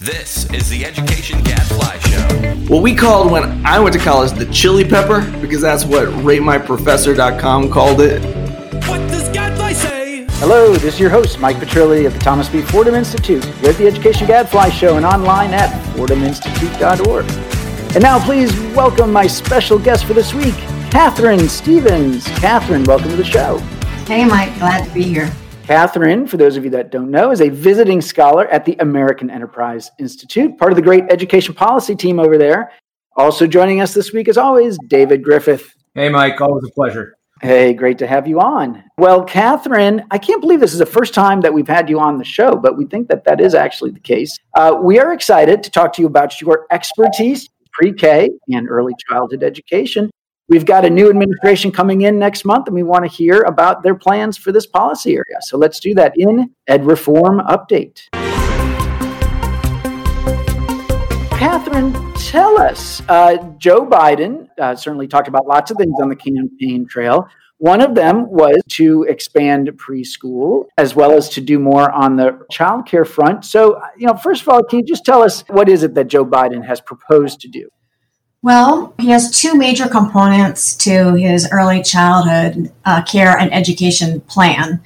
This is the Education Gadfly Show. What we called when I went to college the chili pepper, because that's what RateMyProfessor.com called it. What does Gadfly say? Hello, this is your host, Mike Petrilli of the Thomas B. Fordham Institute. We're at the Education Gadfly Show and online at fordhaminstitute.org. And now, please welcome my special guest for this week, Katharine Stevens. Katharine, welcome to the show. Hey, Mike, glad to be here. Katharine, for those of you that don't know, is a visiting scholar at the American Enterprise Institute, part of the great education policy team over there. Also joining us this week, as always, David Griffith. Hey, Mike, always a pleasure. Hey, great to have you on. Well, Katharine, I can't believe this is the first time that we've had you on the show, but we think that that is actually the case. Uh, we are excited to talk to you about your expertise pre K and early childhood education. We've got a new administration coming in next month, and we want to hear about their plans for this policy area. So let's do that in Ed Reform Update. Katharine, tell us. Uh, Joe Biden uh, certainly talked about lots of things on the campaign trail. One of them was to expand preschool as well as to do more on the child care front. So, you know, first of all, can you just tell us what is it that Joe Biden has proposed to do? Well, he has two major components to his early childhood uh, care and education plan.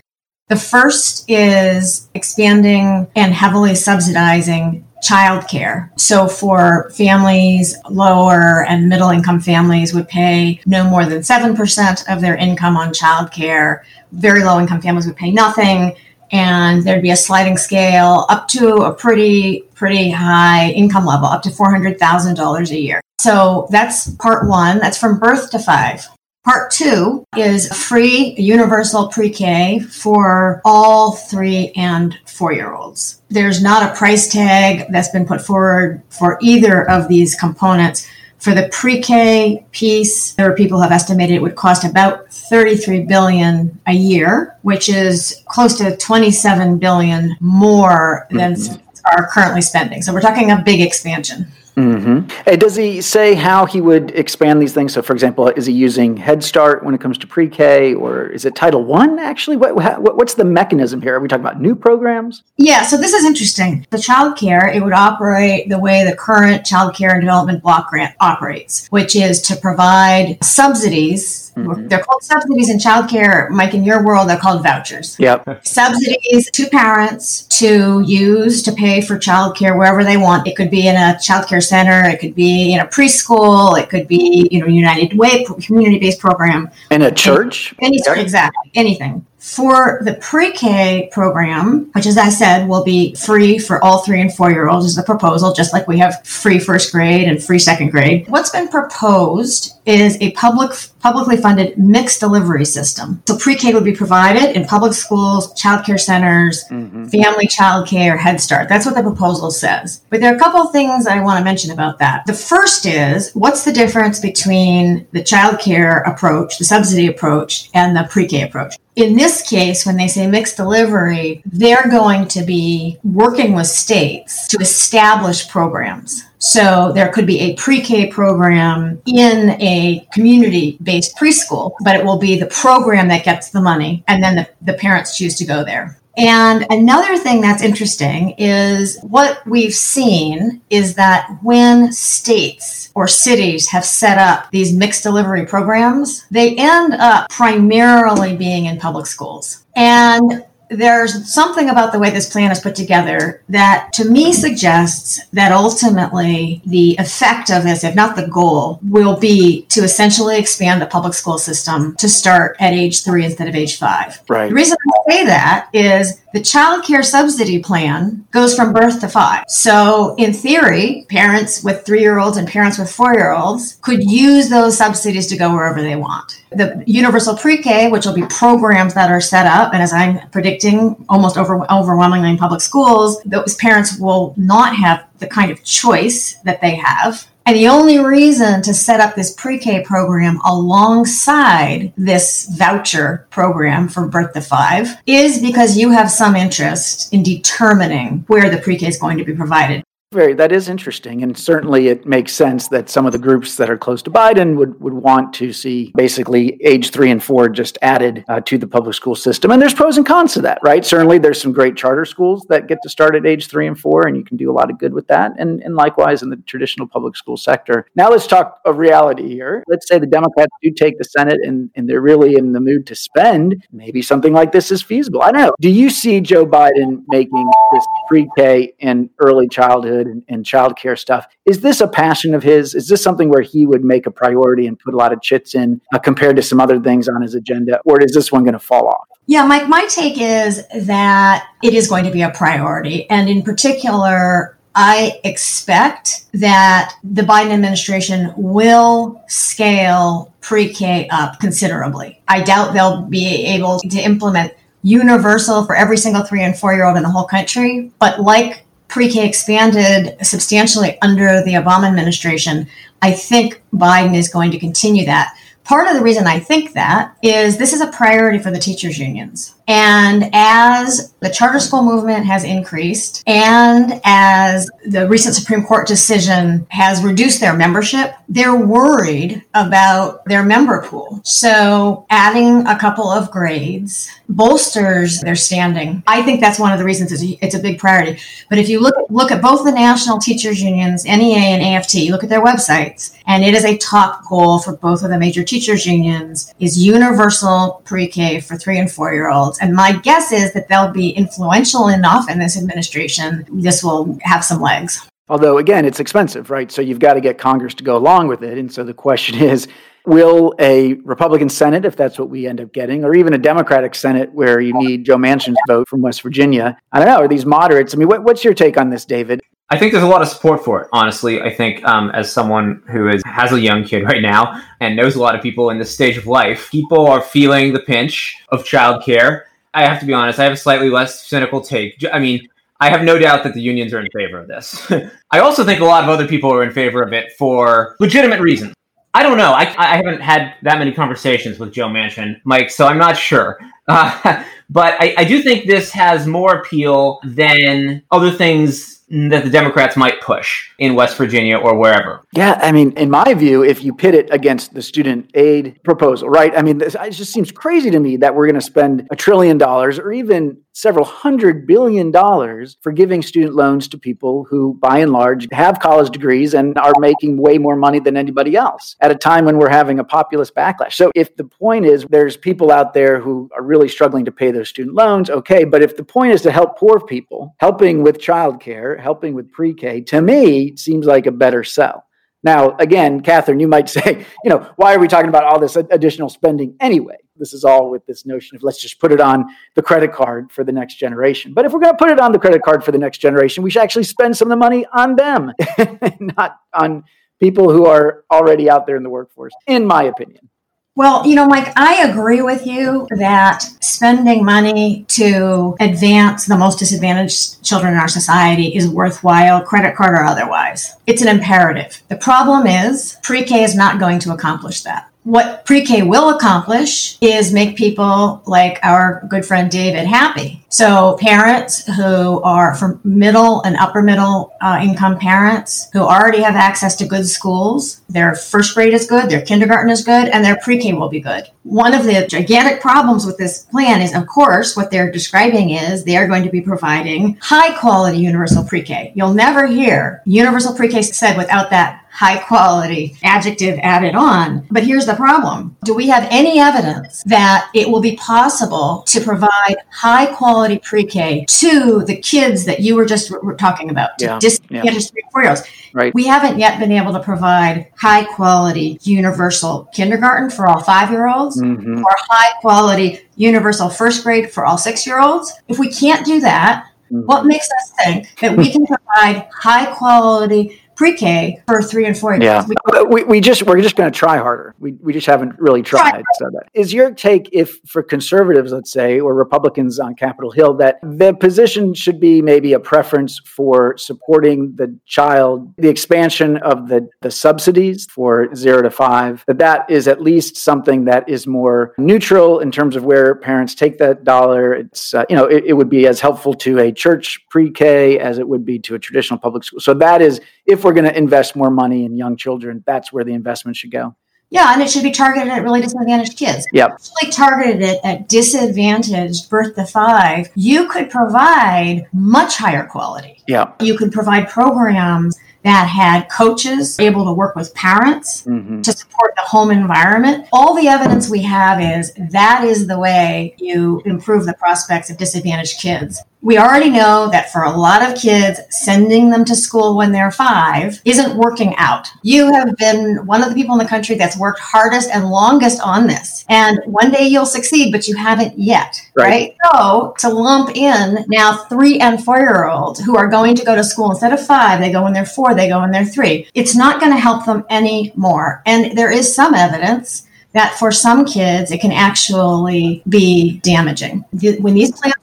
The first is expanding and heavily subsidizing childcare. So for families, lower and middle income families would pay no more than 7% of their income on childcare. Very low income families would pay nothing and there'd be a sliding scale up to a pretty pretty high income level up to $400,000 a year. So that's part 1, that's from birth to 5. Part 2 is free universal pre-K for all 3 and 4-year-olds. There's not a price tag that's been put forward for either of these components for the pre-K piece, there are people who have estimated it would cost about 33 billion a year, which is close to 27 billion more than mm-hmm. are currently spending. So we're talking a big expansion. Mm-hmm. Hey, does he say how he would expand these things? So, for example, is he using Head Start when it comes to pre-K, or is it Title One? Actually, what, what, what's the mechanism here? Are we talking about new programs? Yeah, so this is interesting. The child care it would operate the way the current child care and development block grant operates, which is to provide subsidies Mm-hmm. They're called subsidies in childcare. Mike, in your world, they're called vouchers. Yep. Subsidies to parents to use to pay for childcare wherever they want. It could be in a childcare center. It could be in a preschool. It could be, you know, United Way community-based program. In a church. Any, any exactly anything. For the pre-K program, which as I said will be free for all three and four year olds, is the proposal, just like we have free first grade and free second grade. What's been proposed is a public publicly funded mixed delivery system. So pre-K would be provided in public schools, childcare centers, mm-hmm. family childcare, Head Start. That's what the proposal says. But there are a couple of things I want to mention about that. The first is what's the difference between the childcare approach, the subsidy approach, and the pre-K approach? in this case, when they say mixed delivery, they're going to be working with states to establish programs. So there could be a pre K program in a community based preschool, but it will be the program that gets the money, and then the, the parents choose to go there. And another thing that's interesting is what we've seen is that when states or cities have set up these mixed delivery programs, they end up primarily being in public schools. And there's something about the way this plan is put together that to me suggests that ultimately the effect of this, if not the goal, will be to essentially expand the public school system to start at age three instead of age five. Right. The reason I say that is the child care subsidy plan goes from birth to five. So, in theory, parents with three year olds and parents with four year olds could use those subsidies to go wherever they want. The universal pre K, which will be programs that are set up, and as I'm predicting, almost over, overwhelmingly in public schools, those parents will not have the kind of choice that they have and the only reason to set up this pre K program alongside this voucher program for birth to five is because you have some interest in determining where the pre K is going to be provided. Very, that is interesting. And certainly it makes sense that some of the groups that are close to Biden would, would want to see basically age three and four just added uh, to the public school system. And there's pros and cons to that, right? Certainly there's some great charter schools that get to start at age three and four, and you can do a lot of good with that. And, and likewise in the traditional public school sector. Now let's talk of reality here. Let's say the Democrats do take the Senate and, and they're really in the mood to spend. Maybe something like this is feasible. I don't know. Do you see Joe Biden making this pre K and early childhood and, and child care stuff? Is this a passion of his? Is this something where he would make a priority and put a lot of chits in uh, compared to some other things on his agenda? Or is this one going to fall off? Yeah, Mike, my take is that it is going to be a priority. And in particular, I expect that the Biden administration will scale pre K up considerably. I doubt they'll be able to implement universal for every single three and four year old in the whole country. But like pre K expanded substantially under the Obama administration, I think Biden is going to continue that. Part of the reason I think that is this is a priority for the teachers' unions. And as the charter school movement has increased and as the recent Supreme Court decision has reduced their membership, they're worried about their member pool. So adding a couple of grades bolsters their standing. I think that's one of the reasons it's a, it's a big priority. But if you look look at both the national teachers unions, NEA and AFT, look at their websites, and it is a top goal for both of the major teachers unions is universal pre-K for 3 and 4 year olds and my guess is that they'll be influential enough in this administration. This will have some legs. Although, again, it's expensive, right? So you've got to get Congress to go along with it. And so the question is will a Republican Senate, if that's what we end up getting, or even a Democratic Senate where you need Joe Manchin's vote from West Virginia? I don't know. Are these moderates? I mean, what, what's your take on this, David? I think there's a lot of support for it. Honestly, I think um, as someone who is has a young kid right now and knows a lot of people in this stage of life, people are feeling the pinch of childcare I have to be honest, I have a slightly less cynical take. I mean, I have no doubt that the unions are in favor of this. I also think a lot of other people are in favor of it for legitimate reasons. I don't know. I, I haven't had that many conversations with Joe Manchin, Mike, so I'm not sure. Uh, but I, I do think this has more appeal than other things that the Democrats might push in West Virginia or wherever. Yeah, I mean, in my view, if you pit it against the student aid proposal, right? I mean, this, it just seems crazy to me that we're going to spend a trillion dollars or even several hundred billion dollars for giving student loans to people who, by and large, have college degrees and are making way more money than anybody else at a time when we're having a populist backlash. So, if the point is there's people out there who are really struggling to pay their student loans, okay. But if the point is to help poor people, helping with childcare, helping with pre K, to me, seems like a better sell. Now, again, Katharine, you might say, you know, why are we talking about all this additional spending anyway? This is all with this notion of let's just put it on the credit card for the next generation. But if we're going to put it on the credit card for the next generation, we should actually spend some of the money on them, not on people who are already out there in the workforce, in my opinion. Well, you know, Mike, I agree with you that spending money to advance the most disadvantaged children in our society is worthwhile, credit card or otherwise. It's an imperative. The problem is pre K is not going to accomplish that what pre-K will accomplish is make people like our good friend David happy. So parents who are from middle and upper middle uh, income parents who already have access to good schools, their first grade is good, their kindergarten is good, and their pre-K will be good. One of the gigantic problems with this plan is, of course, what they're describing is they are going to be providing high quality universal pre-K. You'll never hear universal pre-K said without that high quality adjective added on. But here's the problem. Do we have any evidence that it will be possible to provide high quality pre-K to the kids that you were just were talking about, yeah, disadvantaged yeah. four year olds? Right. We haven't yet been able to provide high quality universal kindergarten for all five year olds mm-hmm. or high quality universal first grade for all six year olds. If we can't do that, mm-hmm. what makes us think that we can provide high quality pre-K for three and four years. Yeah, we, we, we just we're just going to try harder. We, we just haven't really tried. So that is your take. If for conservatives, let's say, or Republicans on Capitol Hill, that the position should be maybe a preference for supporting the child, the expansion of the the subsidies for zero to five. That that is at least something that is more neutral in terms of where parents take that dollar. It's uh, you know it, it would be as helpful to a church pre-K as it would be to a traditional public school. So that is if we're going to invest more money in young children, that's where the investment should go. Yeah, and it should be targeted at really disadvantaged kids. Yep. Actually targeted it at disadvantaged birth to five, you could provide much higher quality. Yeah. You could provide programs that had coaches able to work with parents Mm-hmm. to support the home environment. All the evidence we have is that is the way you improve the prospects of disadvantaged kids. We already know that for a lot of kids, sending them to school when they're five isn't working out. You have been one of the people in the country that's worked hardest and longest on this. And one day you'll succeed, but you haven't yet, Right. right? So to lump in now three and four year olds who are going to go to school instead of five, they go when they're four, they go when they're three. It's not going to help them anymore. And there is some evidence that for some kids, it can actually be damaging. When these plans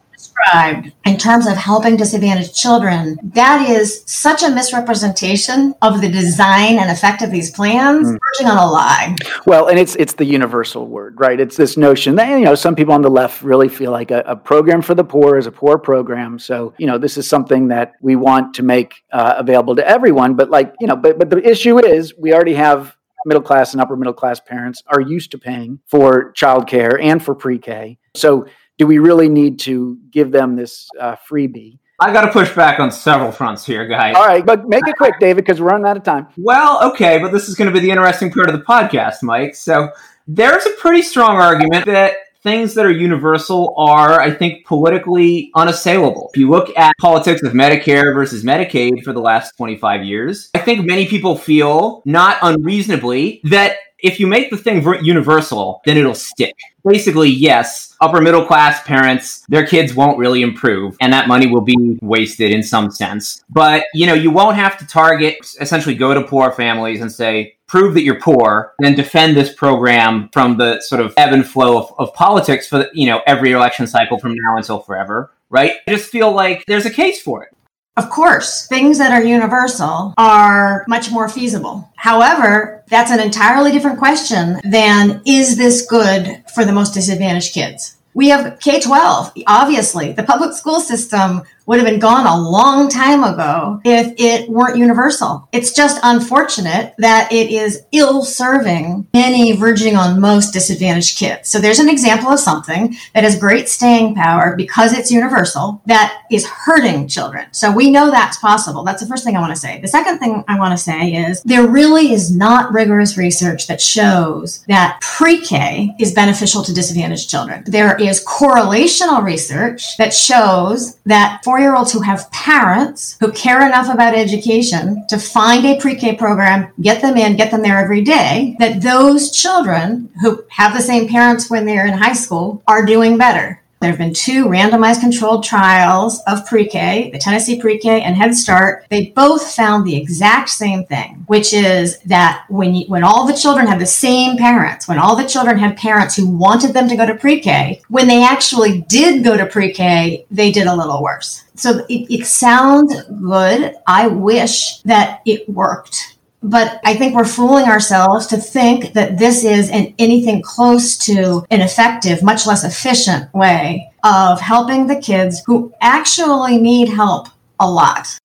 described in terms of helping disadvantaged children, that is such a misrepresentation of the design and effect of these plans, verging on a lie. Well, and it's it's the universal word, right? It's this notion that you know some people on the left really feel like a, a program for the poor is a poor program. So you know this is something that we want to make uh, available to everyone. But like you know, but but the issue is we already have middle class and upper middle class parents are used to paying for childcare and for pre-K. So do we really need to give them this uh, freebie? I got to push back on several fronts here, guys. All right, but make it quick, David, because we're running out of time. Well, okay, but this is going to be the interesting part of the podcast, Mike. So there's a pretty strong argument that things that are universal are, I think, politically unassailable. If you look at politics of Medicare versus Medicaid for the last 25 years, I think many people feel, not unreasonably, that if you make the thing universal, then it'll stick. Basically, yes, upper middle class parents, their kids won't really improve, and that money will be wasted in some sense. But, you know, you won't have to target, essentially go to poor families and say, prove that you're poor, then defend this program from the sort of ebb and flow of, of politics for, you know, every election cycle from now until forever, right? I just feel like there's a case for it. Of course, things that are universal are much more feasible. However, that's an entirely different question than is this good for the most disadvantaged kids? We have K 12, obviously. The public school system would have been gone a long time ago if it weren't universal. It's just unfortunate that it is ill serving many verging on most disadvantaged kids. So there's an example of something that has great staying power because it's universal that is hurting children. So we know that's possible. That's the first thing I want to say. The second thing I want to say is there really is not rigorous research that shows that pre-K is beneficial to disadvantaged children. There is correlational research that shows that four-year-olds who have parents who care enough about education to find a pre-K program, get them in, get them there every day, that those children who have the same parents when they're in high school are doing better. There have been two randomized controlled trials of pre-K, the Tennessee pre-K and Head Start. They both found the exact same thing, which is that when you, when all the children had the same parents, when all the children had parents who wanted them to go to pre-K, when they actually did go to pre-K, they did a little worse. So it, it sounds good. I wish that it worked. But I think we're fooling ourselves to think that this is an anything close to an effective, much less efficient way of helping the kids who actually need help a lot.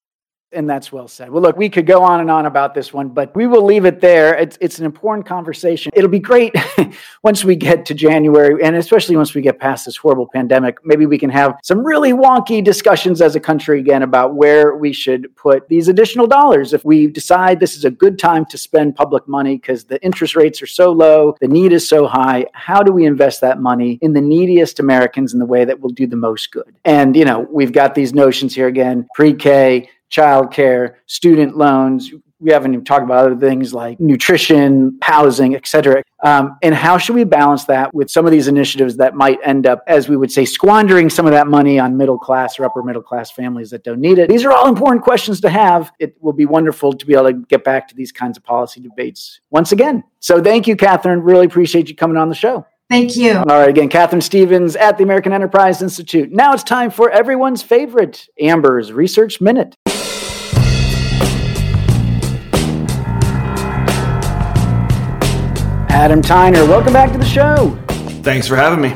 And that's well said. Well, look, we could go on and on about this one, but we will leave it there. It's, it's an important conversation. It'll be great once we get to January, and especially once we get past this horrible pandemic. Maybe we can have some really wonky discussions as a country again about where we should put these additional dollars. If we decide this is a good time to spend public money because the interest rates are so low, the need is so high, how do we invest that money in the neediest Americans in the way that will do the most good? And, you know, we've got these notions here again pre K childcare, student loans, we haven't even talked about other things like nutrition, housing, et cetera. Um, and how should we balance that with some of these initiatives that might end up, as we would say, squandering some of that money on middle class or upper middle class families that don't need it? These are all important questions to have. It will be wonderful to be able to get back to these kinds of policy debates once again. So thank you, Katharine. Really appreciate you coming on the show. Thank you. All right, again, Katharine Stevens at the American Enterprise Institute. Now it's time for everyone's favorite Amber's Research Minute. Adam Tyner, welcome back to the show. Thanks for having me.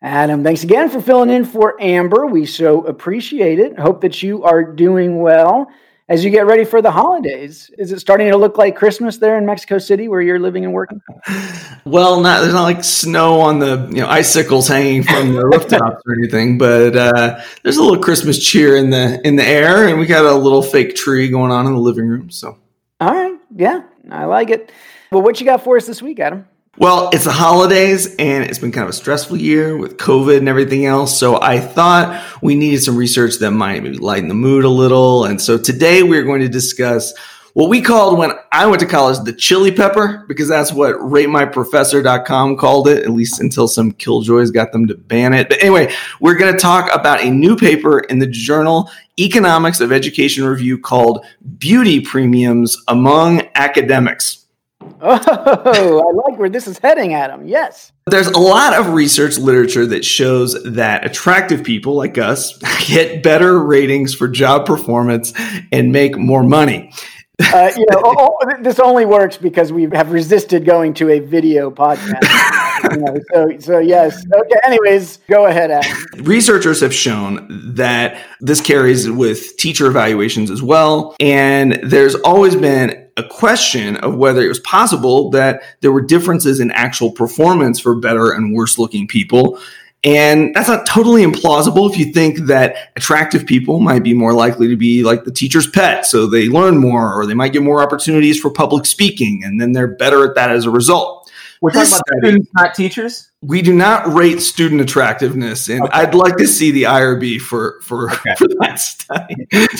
Adam, thanks again for filling in for Amber. We so appreciate it. Hope that you are doing well as you get ready for the holidays. Is it starting to look like Christmas there in Mexico City where you're living and working? Well, not there's not like snow on the you know icicles hanging from the rooftops or anything, but uh, there's a little Christmas cheer in the in the air, and we got a little fake tree going on in the living room. So, all right, yeah, I like it. Well, what you got for us this week, Adam? Well, it's the holidays and it's been kind of a stressful year with COVID and everything else. So I thought we needed some research that might maybe lighten the mood a little. And so today we're going to discuss what we called when I went to college the chili pepper, because that's what ratemyprofessor.com called it, at least until some killjoys got them to ban it. But anyway, we're going to talk about a new paper in the journal Economics of Education Review called Beauty Premiums Among Academics. Oh, I like where this is heading, Adam. Yes. There's a lot of research literature that shows that attractive people like us get better ratings for job performance and make more money. Uh, you know, oh, oh, this only works because we have resisted going to a video podcast. you know, so, so yes. Okay. Anyways, go ahead, Adam. Researchers have shown that this carries with teacher evaluations as well, and there's always been a question of whether it was possible that there were differences in actual performance for better and worse looking people. And that's not totally implausible if you think that attractive people might be more likely to be like the teacher's pet. So they learn more or they might get more opportunities for public speaking and then they're better at that as a result. We're talking about students, not teachers? we do not rate student attractiveness, and okay. I'd like to see the IRB for for, okay. for that study.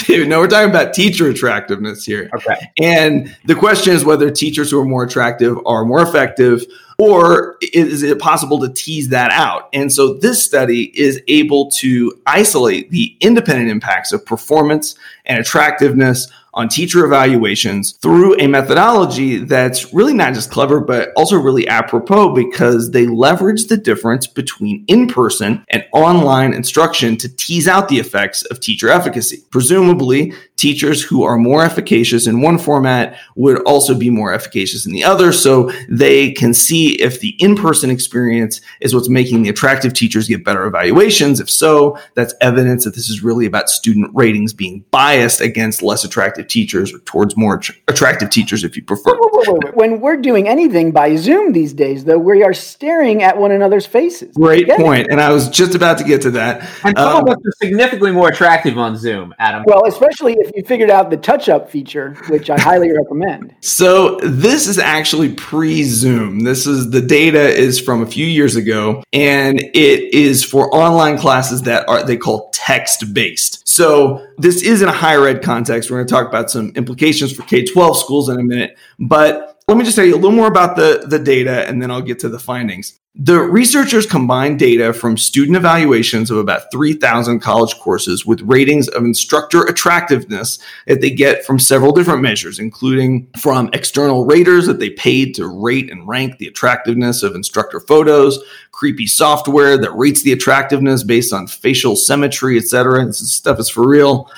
Dude, no, we're talking about teacher attractiveness here. Okay. And the question is whether teachers who are more attractive are more effective, or is it possible to tease that out? And so this study is able to isolate the independent impacts of performance and attractiveness on teacher evaluations through a methodology that's really not just clever, but also really apropos because they leverage the difference between in person and online instruction to tease out the effects of teacher efficacy. Presumably, teachers who are more efficacious in one format would also be more efficacious in the other. So they can see if the in person experience is what's making the attractive teachers get better evaluations. If so, that's evidence that this is really about student ratings being biased against less attractive attractive teachers or towards more attractive teachers if you prefer. Wait, wait, wait, when we're doing anything by Zoom these days, though, we are staring at one another's faces. Great point. And I was just about to get to that. And some um, of us are significantly more attractive on Zoom, Adam. Well, especially if you figured out the touch up feature, which I highly recommend. So this is actually pre Zoom. This is the data is from a few years ago, and it is for online classes that are they call text based. So this is in a higher ed context. We're going to talk about some implications for K 12 schools in a minute. But let me just tell you a little more about the, the data and then I'll get to the findings. The researchers combined data from student evaluations of about 3,000 college courses with ratings of instructor attractiveness that they get from several different measures, including from external raters that they paid to rate and rank the attractiveness of instructor photos, creepy software that rates the attractiveness based on facial symmetry, etc. This stuff is for real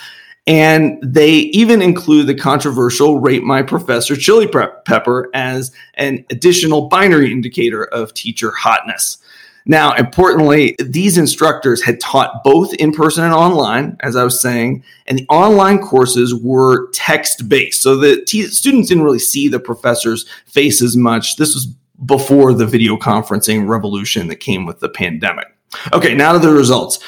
and they even include the controversial Rate My Professor chili pepper as an additional binary indicator of teacher hotness. Now, importantly, these instructors had taught both in person and online, as I was saying, and the online courses were text based. So the students didn't really see the professor's faces much. This was before the video conferencing revolution that came with the pandemic. Okay, now to the results.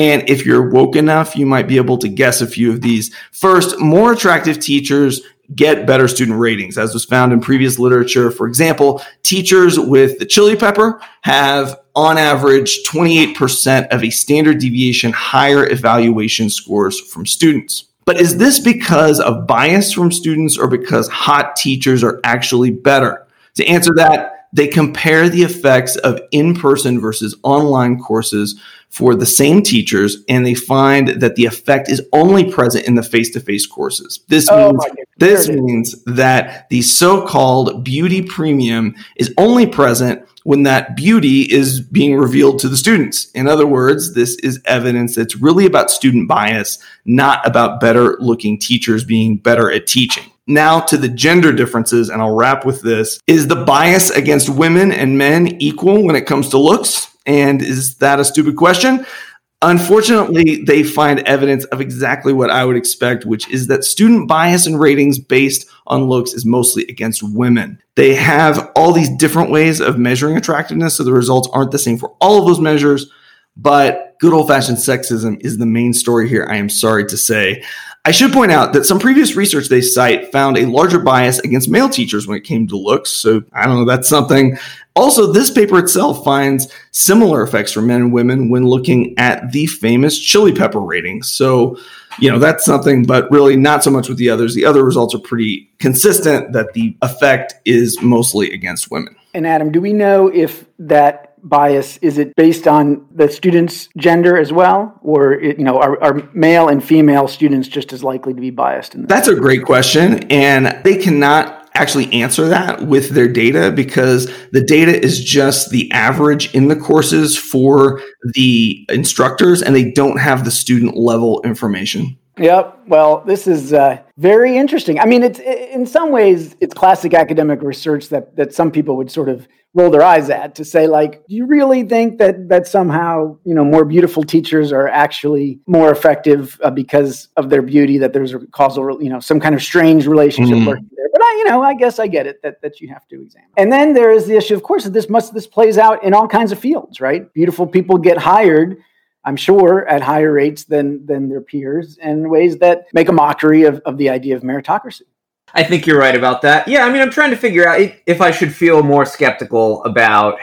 And if you're woke enough, you might be able to guess a few of these. First, more attractive teachers get better student ratings, as was found in previous literature. For example, teachers with the chili pepper have on average 28% of a standard deviation higher evaluation scores from students. But is this because of bias from students or because hot teachers are actually better? To answer that, they compare the effects of in person versus online courses for the same teachers, and they find that the effect is only present in the face to face courses. This oh means this means that the so called beauty premium is only present when that beauty is being revealed to the students. In other words, this is evidence that's really about student bias, not about better looking teachers being better at teaching. Now to the gender differences, and I'll wrap with this. Is the bias against women and men equal when it comes to looks? And is that a stupid question? Unfortunately, they find evidence of exactly what I would expect, which is that student bias and ratings based on looks is mostly against women. They have all these different ways of measuring attractiveness, so the results aren't the same for all of those measures. But good old fashioned sexism is the main story here, I am sorry to say. I should point out that some previous research they cite found a larger bias against male teachers when it came to looks. So I don't know, that's something. Also, this paper itself finds similar effects for men and women when looking at the famous chili pepper ratings. So, you know, that's something, but really not so much with the others. The other results are pretty consistent that the effect is mostly against women. And Adam, do we know if that bias is it based on the student's gender as well or it, you know are, are, male and female students just as likely to be biased in this? that's a great question and they cannot actually answer that with their data because the data is just the average in the courses for the instructors and they don't have the student level information Yep. Well, this is uh, very interesting. I mean, it's in some ways it's classic academic research that that some people would sort of roll their eyes at to say like do you really think that that somehow you know more beautiful teachers are actually more effective uh, because of their beauty that there's a causal you know some kind of strange relationship mm-hmm. working there but i you know i guess i get it that, that you have to examine and then there is the issue of course that this must this plays out in all kinds of fields right beautiful people get hired I'm sure at higher rates than than their peers in ways that make a mockery of, of the idea of meritocracy. I think you're right about that. Yeah, I mean, I'm trying to figure out if I should feel more skeptical about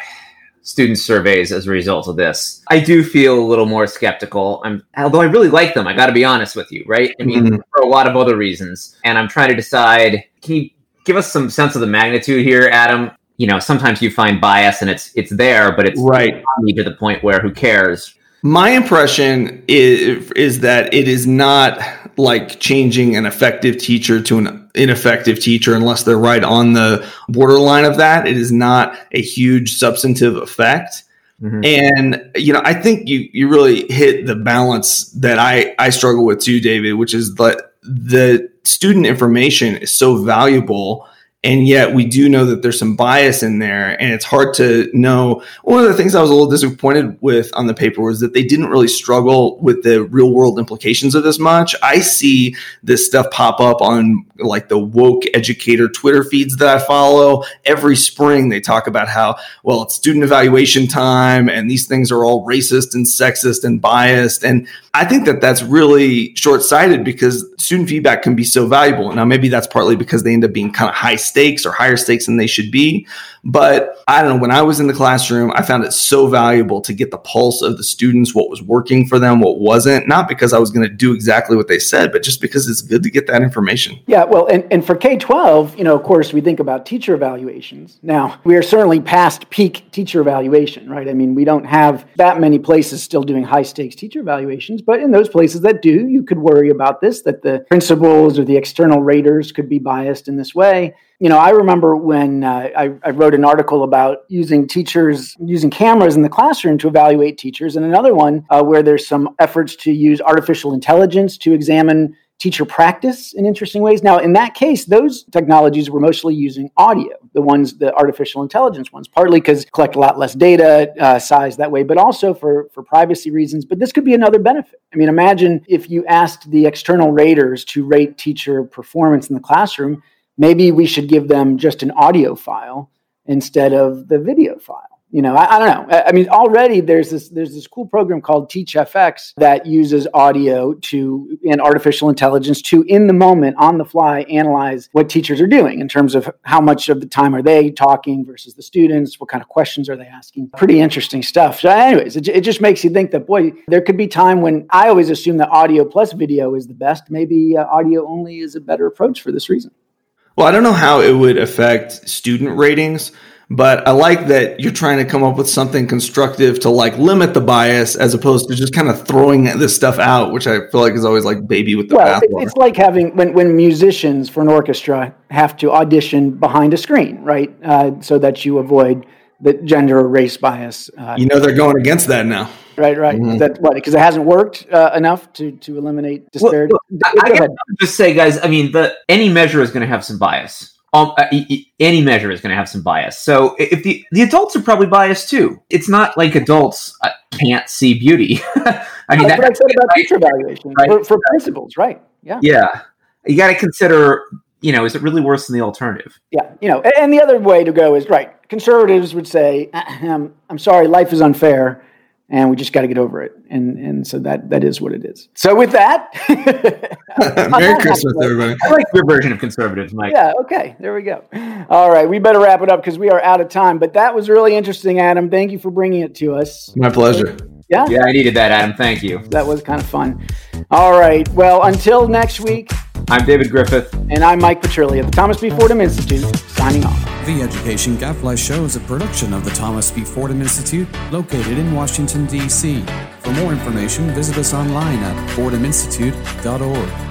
student surveys as a result of this. I do feel a little more skeptical. I'm, although I really like them. I got to be honest with you, right? I mean, mm-hmm. for a lot of other reasons, and I'm trying to decide. Can you give us some sense of the magnitude here, Adam? You know, sometimes you find bias and it's it's there, but it's right to the point where who cares? My impression is, is that it is not like changing an effective teacher to an ineffective teacher unless they're right on the borderline of that. It is not a huge substantive effect. Mm-hmm. And you know, I think you you really hit the balance that I I struggle with too, David, which is that the student information is so valuable and yet we do know that there's some bias in there and it's hard to know. One of the things i was a little disappointed with on the paper was that they didn't really struggle with the real world implications of this much. I see this stuff pop up on like the woke educator twitter feeds that i follow. Every spring they talk about how well it's student evaluation time and these things are all racist and sexist and biased. And i think that that's really short-sighted because student feedback can be so valuable. Now maybe that's partly because they end up being kind of high or higher stakes than they should be. But I don't know, when I was in the classroom, I found it so valuable to get the pulse of the students, what was working for them, what wasn't, not because I was going to do exactly what they said, but just because it's good to get that information. Yeah, well, and, and for K 12, you know, of course, we think about teacher evaluations. Now, we are certainly past peak teacher evaluation, right? I mean, we don't have that many places still doing high stakes teacher evaluations, but in those places that do, you could worry about this that the principals or the external raters could be biased in this way you know, I remember when uh, I, I, wrote an article about using teachers, using cameras in the classroom to evaluate teachers, and another one uh, where there's some efforts to use artificial intelligence to examine teacher practice in interesting ways. Now, in that case, those technologies were mostly using audio, the ones, the artificial intelligence ones, partly because collect a lot less data uh, size that way, but also for, for privacy reasons. But this could be another benefit. I mean, imagine if you asked the external raters to rate teacher performance in the classroom maybe we should give them just an audio file instead of the video file. You know, I, I don't know. I, I mean, already there's this there's this cool program called TeachFX that uses audio to and artificial intelligence to in the moment on the fly analyze what teachers are doing in terms of how much of the time are they talking versus the students, what kind of questions are they asking. Pretty interesting stuff. So, anyways, it, it just makes you think that boy, there could be time when I always assume that audio plus video is the best. Maybe uh, audio only is a better approach for this reason. Well, I don't know how it would affect student ratings but I like that you're trying to come up with something constructive to like limit the bias as opposed to just kind of throwing this stuff out, which I feel like is always like baby with the well, bathwater. It's like having when, when musicians for an orchestra have to audition behind a screen, right? Uh, so that you avoid the gender or race bias. Uh, you know, they're going against that now. Right, right. Mm-hmm. That what? Because it hasn't worked uh, enough to to eliminate disparity. Well, I, I just say, guys. I mean, the any measure is going to have some bias um, uh, any measure is going to have some bias. So if the the adults are probably biased too. It's not like adults uh, can't see beauty. I mean, that's what I said about teacher evaluation right? for, for principals, right? Yeah, yeah. You got to consider. You know, is it really worse than the alternative? Yeah, you know, and the other way to go is right. Conservatives would say, "I'm sorry, life is unfair." And we just got to get over it. And and so that that is what it is. So with that, Merry Christmas, everybody. I like your version of conservatives, Mike. Yeah. Okay. There we go. All right, we better wrap it up because we are out of time. But that was really interesting, Adam. Thank you for bringing it to us. My pleasure. Yeah. Yeah, I needed that, Adam. Thank you. That was kind of fun. All right. Well, until next week. I'm David Griffith. And I'm Mike Petrilli at the Thomas B. Fordham Institute, signing off. The Education Gadfly Show is a production of the Thomas B. Fordham Institute, located in Washington, D.C. For more information, visit us online at fordhaminstitute.org.